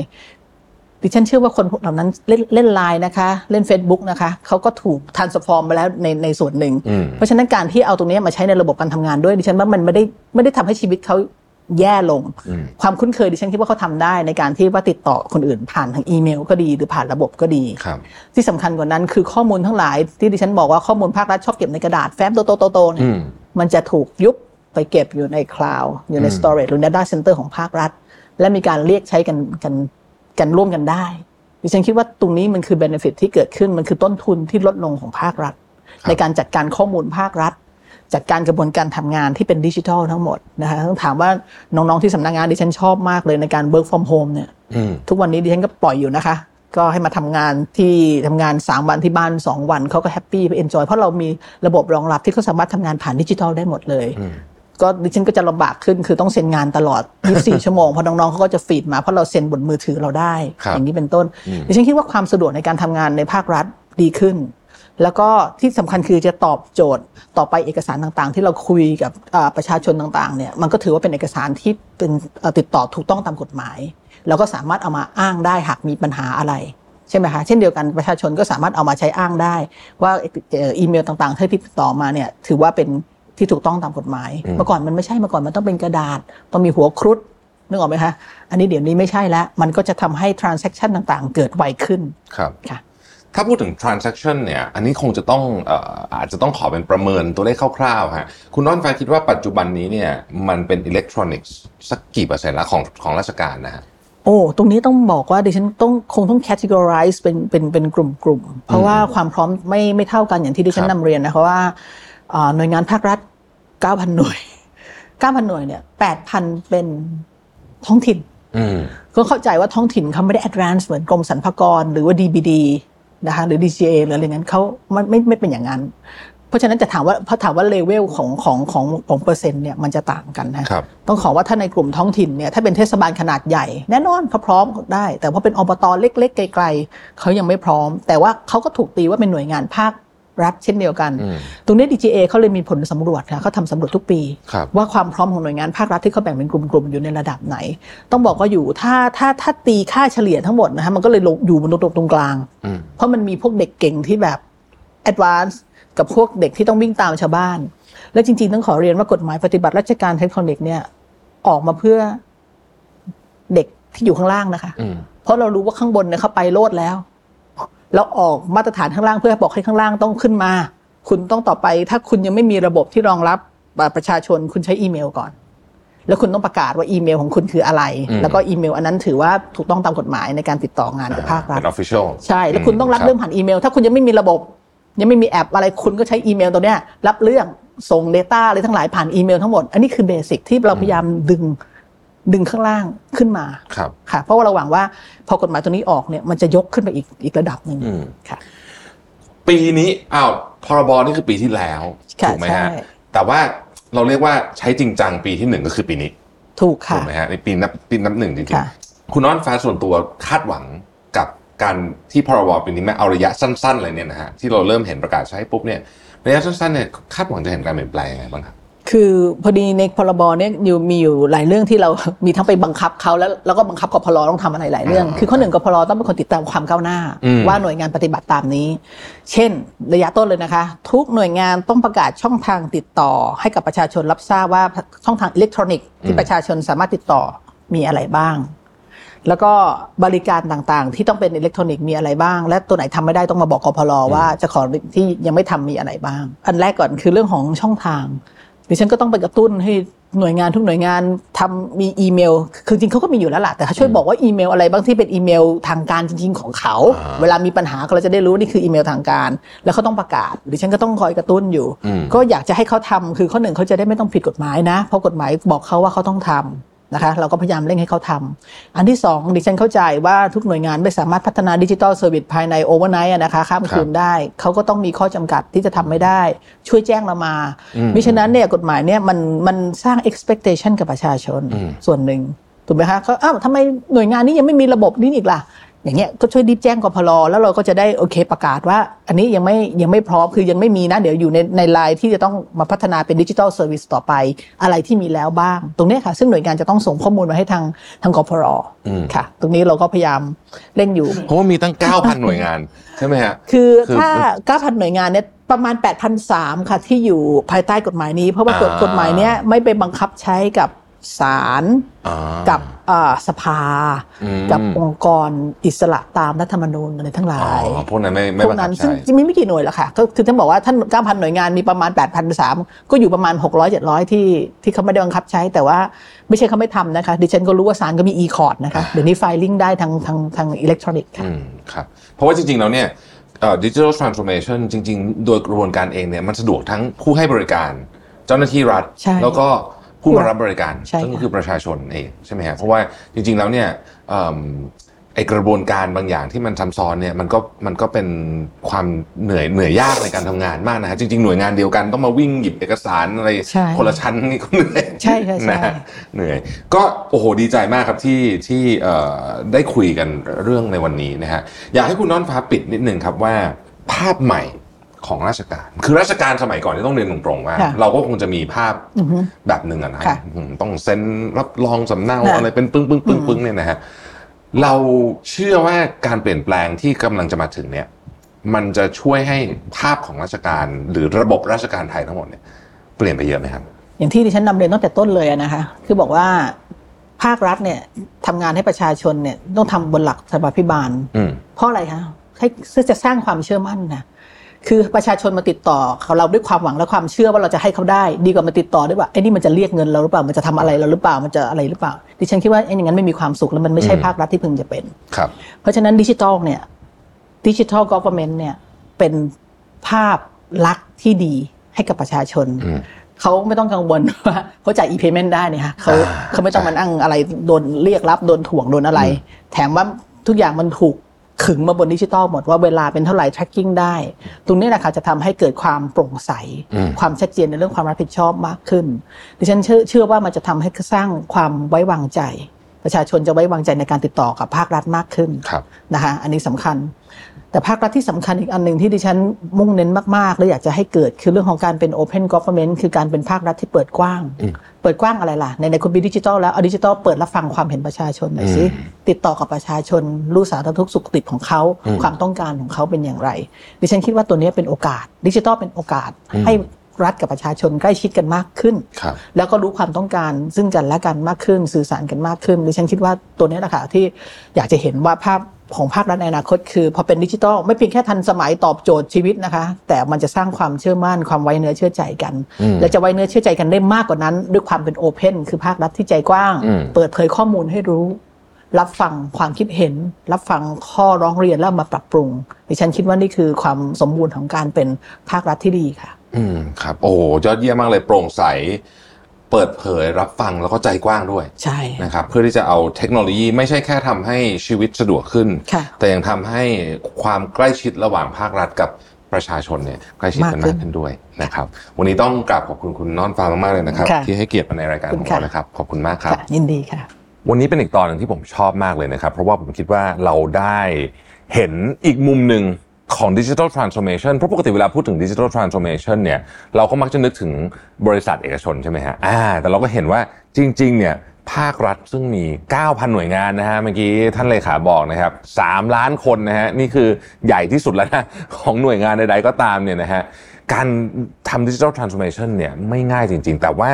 ดิฉันเชื่อว่าคนพวกเหล่านั้นเล่นเล่นไลน์นะคะ เล่น Facebook นะคะเขาก็ถูกทันสฟอร์มไปแล้วในในส่วนหนึ่งอืมเพราะฉะนั้นการที่เอาตรงนี้มาใช้ในระบบการทำงานด้วย ดิฉันว่ามันไม่ได้ไม่ได้ทำให้ชีวิตเขาแย่ลงอืมความคุ้นเคยดิฉันคิดว่าเขาทำได้ในการที่ว่าติดต่อคนอื่นผ่านทางอีเมล ก็ดีหรือผ่านระบบก็ดีครับที่สำคัญกว่านั้นคือข้อมูลทั้งหลาย ที่ดิฉันบอกว่าข้อมูลภาครัฐชอบเก็บในกระดาษแฟ้มโตๆๆๆเนี่อืยมมันจะถูกยุบไปเก็บอยู่ใน cloud อยู่ในอืม storage หรือ data center ของภาครัฐ และมีการเรียกใช้กันกัน กันร่วมกันได้ ดิฉันคิดว่าตรงนี้มันคือ benefit ที่เกิดขึ้นมันคือต้นทุนที่ลดลงของภาครัฐ ในการจัดการข้อมูลภาครัฐ จัดการกระบวนการทำงานที่เป็นดิจิทัลทั้งหมดนะคะต้องถามว่าน้องๆที่สำนักงานดิฉันชอบมากเลยในการ work from home เนี่ยอืมทุกวันนี้ดิฉันก็ปล่อยอยู่นะคะ ก็ให้มาทำงานที่ทำงาน3วันที่บ้าน2วันเขาก็ happy enjoy เพราะเรามีระบบรองรับที่เขาสามารถทำงานผ่านดิจิทัลได้หมดเลย ก็ดิฉันก็จะลำบากขึ้นคือต้องเซ็นงานตลอด 24 ชั่วโมงเพราะน้องๆเขาก็จะฟีดมาเพราะเราเซ็นบนมือถือเราได้ ครับอย่างนี้เป็นต้นดิฉันคิดว่าความสะดวกในการทำงานในภาครัฐดีขึ้น แล้วก็ที่สำคัญคือจะตอบโจทย์ต่อไปเอกสารต่างๆ ที่เราคุยกับอ่าประชาชนต่างๆเนี่ยมันก็ถือว่าเป็นเอกสารที่เป็นเอ่อติดต่อถูกต้องตามกฎหมาย แล้วก็สามารถเอามาอ้างได้หากมีปัญหาอะไร ใช่ไหมคะเช่นเดียวกันประชาชนก็สามารถเอามาใช้อ้างได้ ว่าเอ่ออีเมลต่างๆที่ติดต่อมาเนี่ยถือว่าเป็น ที่ถูกต้องตามกฎหมาย เมื่อก่อนมันไม่ใช่เมื่อก่อนมันต้องเป็นกระดาษ ต้องมีหัวครุฑนึกออกไหมคะ อันนี้เดี๋ยวนี้ไม่ใช่แล้ว มันก็จะทำให้ transaction ต่างๆ เกิดไวขึ้น ครับ ค่ะ ถ้าพูดถึง transaction เนี่ย อันนี้คงจะต้องเอ่ออาจจะต้องขอเป็นประเมินตัวเลขคร่าวๆฮะ คุณน้อนฟ้าคิดว่าปัจจุบันนี้เนี่ยมันเป็นอิเล็กทรอนิกส์สักกี่เปอร์เซ็นต์ละของของราชการนะฮะโอ้ ตรงนี้ต้องบอกว่าดิฉันต้องคงต้อง categorize เป็นเป็นเป็นกลุ่มกลุ่มๆเพราะว่าความพร้อมไม่ไม่เท่ากันอย่างที่ดิฉันครับนำเรียนนะคะว่าอ่า หน่วยงานภาครัฐ 9,000 หน่วย 9,000 หน่วยเนี่ย 8,000 เป็นท้องถิ่นอืมก็เข้าใจว่าท้องถิ่นเขาไม่ได้ advance เหมือนกรมสรรพากร หรือว่า DBD นะคะหรือ DGA หรืออะไรงั้นเขามันไม่ไม่เป็นอย่างนั้น เพราะฉะนั้นจะถามว่าพอถามว่าเลเวลของของของของเปอร์เซ็นต์เนี่ยมันจะต่างกันนะครับต้องขอว่าถ้าในกลุ่มท้องถิ่นเนี่ยถ้าเป็นเทศบาลขนาดใหญ่ แน่นอนเขาพร้อมได้ แต่พอเป็นอบตเล็ก ๆ ไกล ๆเขายังไม่พร้อม แต่ว่าเขาก็ถูกตีว่าเป็นหน่วยงานภาค รัฐเช่นเดียวกัน ตรงนี้ DGA เขาเลยมีผลสำรวจค่ะเขาทำสำรวจทุกปีครับว่าความพร้อมของหน่วยงานภาครัฐที่เขาแบ่งเป็นกลุ่มๆอยู่ในระดับไหน ต้องบอกว่าอยู่ถ้าถ้าถ้าตีค่าเฉลี่ยทั้งหมดนะฮะมันก็เลยลงอยู่บนตรงกลางอืมเพราะมันมีพวกเด็กเก่งที่แบบแอดวานซ์กับพวกเด็กที่ต้องวิ่งตามชาวบ้าน และจริง ๆ ต้องขอเรียนว่ากฎหมายปฏิบัติราชการเทคโนโลยีเนี่ยออกมาเพื่อเด็กที่อยู่ข้างล่างนะคะอืมเพราะเรารู้ว่าข้างบนเนี่ยเขาไปโลดแล้ว แล้วออกมาตรฐานข้างล่างเพื่อบอกให้ข้างล่างต้องขึ้นมา คุณต้องต่อไป ถ้าคุณยังไม่มีระบบที่รองรับบัตรประชาชนคุณใช้อีเมลก่อน แล้วคุณต้องประกาศว่าอีเมลของคุณคืออะไรอืมแล้วก็อีเมล อันนั้นถือว่าถูกต้องตามกฎหมายในการติดต่องานกับภาครัฐเป็น official ใช่แล้วคุณต้องรับเรื่องผ่านอีเมล ถ้าคุณยังไม่มีระบบ ยังไม่มีแอปอะไรคุณก็ใช้อีเมลตัวเนี้ยรับเรื่องส่ง Data อะไรทั้งหลายผ่านอีเมลทั้งหมด อันนี้คือเบสิกที่เราพยายามดึง ดึงข้างล่างขึ้นมาครับค่ะ เพราะว่าเราหวังว่าพอกฎหมายตัวนี้ออกเนี่ยมันจะยกขึ้นไปอีกอีกระดับหนึ่งอืมค่ะ ปีนี้อ้าวพรบนี่คือปีที่แล้วค่ะถูกไหมใช่ฮะแต่ว่าเราเรียกว่าใช้จริงจังปีที่หนึ่งก็คือปีนี้ ถูกถูค่ะกไหมฮะในปีนับปีนับหนึ่งจริงค่ะๆคุณน้อนฟ้าส่วนตัวคาดหวังกับการที่พรบปีนี้แม้เอาระยะสั้นๆเลยเนี่ยนะฮะที่เราเริ่มเห็นประกาศใช้ปุ๊บเนี่ยระยะสั้นๆเนี่ยคาดหวังจะเห็นการเปลี่ยนแปลงยังไงบ้างครับ คือพอดีในพรบเนี่ยอยู่มีอยู่หลายเรื่องที่เรามีทั้งไปบังคับเขาแล้วแล้วก็บังคับกพลต้องทำอะไรหลายเรื่องอ่าคือข้อหนึ่งกพลต้องเป็นคนติดตามความก้าวหน้าอืมว่าหน่วยงานปฏิบัติตามนี้ เช่น ระยะต้นเลยนะคะ ทุกหน่วยงานต้องประกาศช่องทางติดต่อ ให้กับประชาชนรับทราบว่าช่องทางอิเล็กทรอนิกส์ที่ประชาชนสามารถติดต่อมีอะไรบ้าง แล้วก็บริการต่างๆ ที่ต้องเป็นอิเล็กทรอนิกส์มีอะไรบ้าง และตัวไหนทำไม่ได้ต้องมาบอกกพลว่าจะขอที่ยังไม่ทำมีอะไรบ้าง อันแรกก่อนคือเรื่องของช่องทาง ดิฉันก็ต้องไปกระตุ้นให้หน่วยงานทุกหน่วยงานทำมีอีเมล คือจริงเขาก็มีอยู่แล้วล่ะแต่เขาช่วยบอกว่าอีเมลอะไรบ้างที่เป็นอีเมลทางการจริง ๆ ของเขาอ่าเวลามีปัญหาเราจะได้รู้นี่คืออีเมลทางการ แล้วเขาต้องประกาศดิฉันก็ต้องคอยกระตุ้นอยู่อืมก็อยากจะให้เขาทำคือข้อหนึ่งเขาจะได้ไม่ต้องผิดกฎหมายนะ เพราะกฎหมายบอกเขาว่าเขาต้องทำ นะคะเราก็พยายามเร่งให้เขาทำอันที่สองดิฉันเข้าใจว่าทุกหน่วยงานไม่สามารถพัฒนา digital service ภายใน overnight นะคะข้ามคืนได้ เขาก็ต้องมีข้อจำกัดที่จะทำไม่ได้ ช่วยแจ้งเรามาอืมมิฉะนั้นเนี่ยกฎหมายเนี่ยมันมันสร้าง expectation กับประชาชนอืมส่วนหนึ่งถูกไหมคะเขาอ้าวทำไมหน่วยงานนี้ยังไม่มีระบบนี้อีกล่ะ อย่างเงี้ยก็ช่วยรีบแจ้งกพรแล้วเราก็จะได้โอเคประกาศว่า อันนี้ยังไม่ยังไม่พร้อมคือยังไม่มีนะเดี๋ยวอยู่ในในไลน์ที่จะต้องมาพัฒนาเป็น digital service ต่อไป อะไรที่มีแล้วบ้าง ตรงเนี้ยค่ะ ซึ่งหน่วยงานจะต้องส่งข้อมูลมาให้ทางทางกพลอืมค่ะ ตรงนี้เราก็พยายามเร่งอยู่เพราะว่ามีตั้ง 9,000 หน่วยงานใช่ไหมฮะคือคือถ้า 9,000 หน่วยงานเนี่ยประมาณ8,003ค่ะที่อยู่ภายใต้กฎหมายนี้ เพราะว่ากฎอ่ากฎหมายเนี้ยไม่ไปบังคับใช้กับ ศาลอ่ากับเอ่อสภาอืมกับองค์กรอิสระตามรัฐธรรมนูญอะไรทั้งหลาอ๋อยพวกนั้นไม่ไม่พวบักงคันั้บนซึ่งใช้จะมีไม่กี่หน่วยหรอกค่ะก็คือท่านบอกว่าท่าน9,000หน่วยงานมีประมาณ8,003ก็อยู่ประมาณ600 700ที่ที่เขาไม่ได้บังคับใช้ แต่ว่าไม่ใช่เขาไม่ทำนะคะ ดิฉันก็รู้ว่าศาลก็มี e-court นะคะเดี๋ยวนี้ไฟลิ่งได้ทางทางทางอิเล็กทรอนิกส์ค่ะอืมครับเพราะว่าจริงๆแล้วเนี่ยดิจิทัลทรานส์โอมชันจริง ๆ โดยกระบวนการเองเนี่ยมันสะดวกทั้งผู้ให้บริการ เจ้าหน้าที่รัฐใช่แล้วก็ ผู้มารับบริการใช่ซึ่งค่ะคือประชาชนเองใช่ไหมฮะเพราะว่าจริง ๆแล้วเนี่ยเอิ่มไอกระบวนการบางอย่างที่มันซับซ้อนเนี่ยมันก็มันก็เป็นความเหนื่อยเหนื่อยยากในการทำงานมากนะฮะจริง ๆ หน่วยงานเดียวกันต้องมาวิ่งหยิบเอกสารอะไรใช่คนละชั้นนี่ก็เหนื่อยใช่ค่ะใช่นะฮะเหนื่อย ก็โอ้โหดีใจมากครับที่ที่เอ่อได้คุยกันเรื่องในวันนี้นะฮะอยากให้คุณน้อนฟ้าปิดนิดนึงครับว่า ภาพใหม่ ของราชการ คือราชการสมัยก่อนที่ต้องเรียนตรงๆว่าค่ะเราก็คงจะมีภาพอือฮึแบบหนึ่งอะนะค่ะอืมต้องเซ็นรับรองสำเนาค่ะอะไรเป็นปึ้งปึ้งปึ้งปึ้งเนี่ยนะฮะเราเชื่อว่าการเปลี่ยนแปลงที่กำลังจะมาถึงเนี่ย มันจะช่วยให้ภาพของราชการ หรือระบบราชการไทยทั้งหมดเนี่ยเปลี่ยนไปเยอะไหมครับ อย่างที่ดิฉันนำเรียนตั้งแต่ต้นเลยอะนะคะ คือบอกว่าภาครัฐเนี่ยทำงานให้ประชาชนเนี่ยต้องทำบนหลักธรรมาภิบาลอืมเพราะอะไรคะให้เพื่อจะสร้างความเชื่อมั่นนะ คือประชาชนมาติดต่อเขาเราด้วยความหวังและความเชื่อว่าเราจะให้เขาได้ ดีกว่ามาติดต่อด้วยว่าไอ้นี่มันจะเรียกเงินเราหรือเปล่ามันจะทำอะไรเราหรือเปล่ามันจะอะไรหรือเปล่า ดิฉันคิดว่าไอ้อย่างนั้นไม่มีความสุขแล้วมันไม่ใช่อืมภาครัฐที่พึงจะเป็นครับเพราะฉะนั้นดิจิทัลเนี่ยดิจิทัลกอ v e r n m e n t เนี่ยเป็นภาพลักษณ์ที่ดีให้กับประชาชนอืมเขาไม่ต้องกังวลว่าเขาจ่าย e-payment ได้เนี่ยค่ะเขาอ่าเขาไม่ต้องมานั่งอะไรโดนเรียกรับโดนถ่วงโดนอะไร แถมว่าทุกอย่างมันถูก ขึงมาบนดิจิทัลหมดว่าเวลาเป็นเท่าไหร่ tracking ได้ ตรงนี้แหละค่ะจะทำให้เกิดความโปร่งใสอืมความชัดเจนในเรื่องความรับผิดชอบมากขึ้น ดิฉันเชื่อเชื่อว่ามันจะทำให้สร้างความไว้วางใจ ประชาชนจะไว้วางใจในการติดต่อกับภาครัฐมากขึ้นครับนะคะอันนี้สำคัญ แต่ภาครัฐที่สำคัญอีกอันหนึ่งที่ดิฉันมุ่งเน้นมากๆ และอยากจะให้เกิดคือเรื่องของการเป็น Open Government คือการเป็นภาครัฐที่เปิดกว้างอืมเปิดกว้างอะไรล่ะ ในในคุณมีดิจิทัลแล้วเอาดิจิทัลเปิดรับฟังความเห็นประชาชนหน่อยสิอืมติดต่อกับประชาชนรู้สารทุกข์สุขติดของเขาอืมความต้องการของเขาเป็นอย่างไร ดิฉันคิดว่าตัวนี้เป็นโอกาสดิจิทัลเป็นโอกาสอืมให้ รัฐกับประชาชนใกล้ชิดกันมากขึ้นครับแล้วก็รู้ความต้องการซึ่งกันและกันมากขึ้น สื่อสารกันมากขึ้นดิฉันคิดว่าตัวนี้แหละค่ะที่อยากจะเห็นว่าภาพของภาครัฐในอนาคตคือพอเป็นดิจิทัลไม่เพียงแค่ทันสมัยตอบโจทย์ชีวิตนะคะ แต่มันจะสร้างความเชื่อมั่นความไว้เนื้อเชื่อใจกันอืมและจะไว้เนื้อเชื่อใจกันได้มากกว่านั้น ด้วยความเป็นโอเพนคือภาครัฐที่ใจกว้างอืมเปิดเผยข้อมูลให้รู้ รับฟังความคิดเห็น รับฟังข้อร้องเรียนแล้วมาปรับปรุงดิฉันคิดว่านี่คือความสมบูรณ์ของการเป็นภาครัฐที่ดีค่ะ อืมครับ โอ้โหยอดเยี่ยมมากเลยโปร่งใส เปิดเผยรับฟังแล้วก็ใจกว้างด้วย ใช่นะครับ เพื่อที่จะเอาเทคโนโลยีไม่ใช่แค่ทำให้ชีวิตสะดวกขึ้นค่ะแต่ยังทำให้ความใกล้ชิดระหว่างภาครัฐกับประชาชนเนี่ยใกล้ชิดกันมากขึ้มานกขึ้นด้วยนะครับ วันนี้ต้องกราบขอบคุณคุณน้อนฟ้ามากๆเลยนะครับค่ะที่ให้เกียรติมาในรายการขอบขคุองณค่ะเรานะครับ ขอบคุณมากครับค่ะยินดีค่ะ วันนี้เป็นอีกตอนหนึ่งที่ผมชอบมากเลยนะครับ เพราะว่าผมคิดว่าเราได้เห็นอีกมุมหนึ่ง ของดิจิทัลทรานส์โอมชันเพราะปกติเวลาพูดถึงดิจิทัลทรานส์โอมชันเนี่ยเราก็มักจะนึกถึงบริษัทเอกชนใช่ไหมฮะอ่าแต่เราก็เห็นว่าจริงๆเนี่ย ภาครัฐซึ่งมี 9,000 หน่วยงานนะฮะเมื่อกี้ท่านเลขาบอกนะครับ 3 ล้านคนนะฮะนี่คือใหญ่ที่สุดแล้วนะของหน่วยงานใดๆก็ตามเนี่ยนะฮะการทำดิจิทัลทรานส์โอมชันเนี่ยไม่ง่ายจริง ๆ แต่ว่า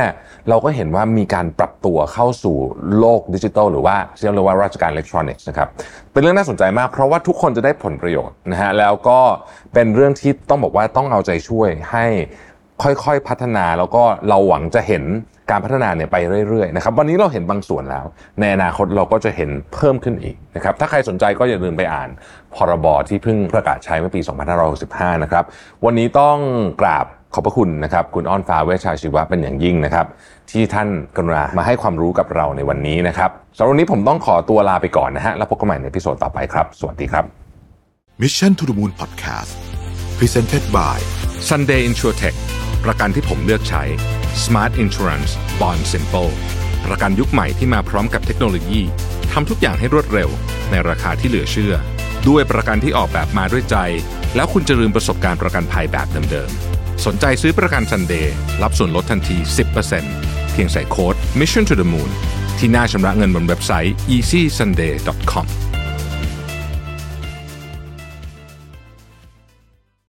เราก็เห็นว่ามีการปรับตัวเข้าสู่โลกดิจิทัลหรือว่าที่เรียกว่าราชการอิเล็กทรอนิกส์นะครับเป็นเรื่องน่าสนใจมากเพราะว่าทุกคนจะได้ผลประโยชน์นะฮะแล้วก็เป็นเรื่องที่ต้องบอกว่าต้องเอาใจช่วยให้ค่อยๆพัฒนาแล้วก็เราหวังจะเห็น การพัฒนาเนี่ยไปเรื่อยๆนะครับวันนี้เราเห็นบางส่วนแล้ว ในอนาคตเราก็จะเห็นเพิ่มขึ้นอีกนะครับถ้าใครสนใจก็อย่าลืมไปอ่านพรบที่เพิ่งประกาศใช้เมื่อปี 2565 นะครับวันนี้ต้องกราบขอบพระคุณนะครับคุณอ้อนฟ้าเวชชาชีวะเป็นอย่างยิ่งนะครับ ที่ท่านกรุณามาให้ความรู้กับเราในวันนี้นะครับสำหรับวันนี้ผมต้องขอตัวลาไปก่อนนะฮะแล้วพบกันใหม่ในพิโซดต่อไปครับ สวัสดีครับ Mission to the Moon Podcast Presented by Sunday InsurTech ประกันที่ผมเลือกใช้ Smart Insurance Bond Simple ประกันยุคใหม่ที่มาพร้อมกับเทคโนโลยีทำทุกอย่างให้รวดเร็ว ในราคาที่เหลือเชื่อ ด้วยประกันที่ออกแบบมาด้วยใจ แล้วคุณจะลืมประสบการณ์ประกันภัยแบบเดิมๆ สนใจซื้อประกัน Sunday รับส่วนลดทันที 10%เพียงใส่โค้ด Mission to the Moon ที่หน้าชำระเงินบนเว็บไซต์ easysunday.com